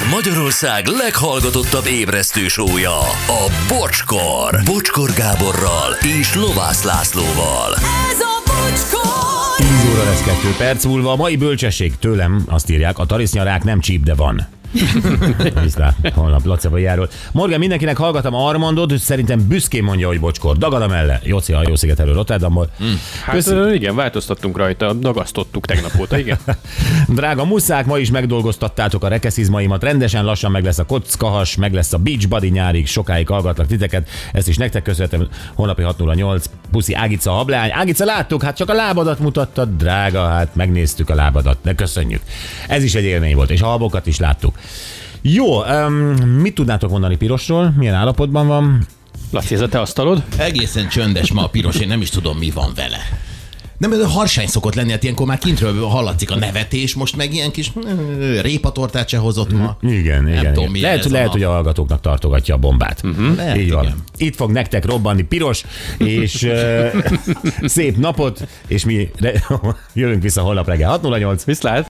Ez Magyarország leghallgatottabb ébresztő sója, a Bocskor. Bocskor Gáborral és Lovász Lászlóval. Ez a bocskor! 10 óra lesz 2 perc múlva. A mai bölcsesség tőlem, azt írják, a tarisznyarák nem csíp, de van. Viszlát, holnap Lacabajáról. Morgan, mindenkinek hallgatom Armandot, szerintem büszkén mondja, hogy bocskor. Dagad a melle. Jóci a Jószigetelő Rotterdamból. Hát Köszi. igen, változtattunk rajta, dagasztottuk tegnap óta, igen. Drága muszák, ma is megdolgoztattátok a rekeszizmaimat. Rendesen lassan meg lesz a kockahas, meg lesz a beach body nyárig. Sokáig hallgatlak titeket. Ezt is nektek köszönhetem. Holnapi 608. Puszi Ágica Hableány. Ágica, láttuk, hát csak a lábadat mutattad, drága, hát megnéztük a lábadat. Ne köszönjük. Ez is egy élmény volt, és a habokat is láttuk. Jó, um, mit tudnátok mondani Pirosról? Milyen állapotban van? Laci, ez a te asztalod? Egészen csöndes ma a piros, én nem is tudom, mi van vele. Nem, ez a harsány szokott lenni, hát ilyenkor már kintről hallatszik a nevetés, most meg ilyen kis répatortát se hozott ma. Igen, igen. tudom, igen. lehet, lehet a- hogy a hallgatóknak tartogatja a bombát. Uh-huh. Lehet, Így van. igen. Itt fog nektek robbanni piros, és szép napot, és mi re- jövünk vissza holnap reggel 608. Viszlát!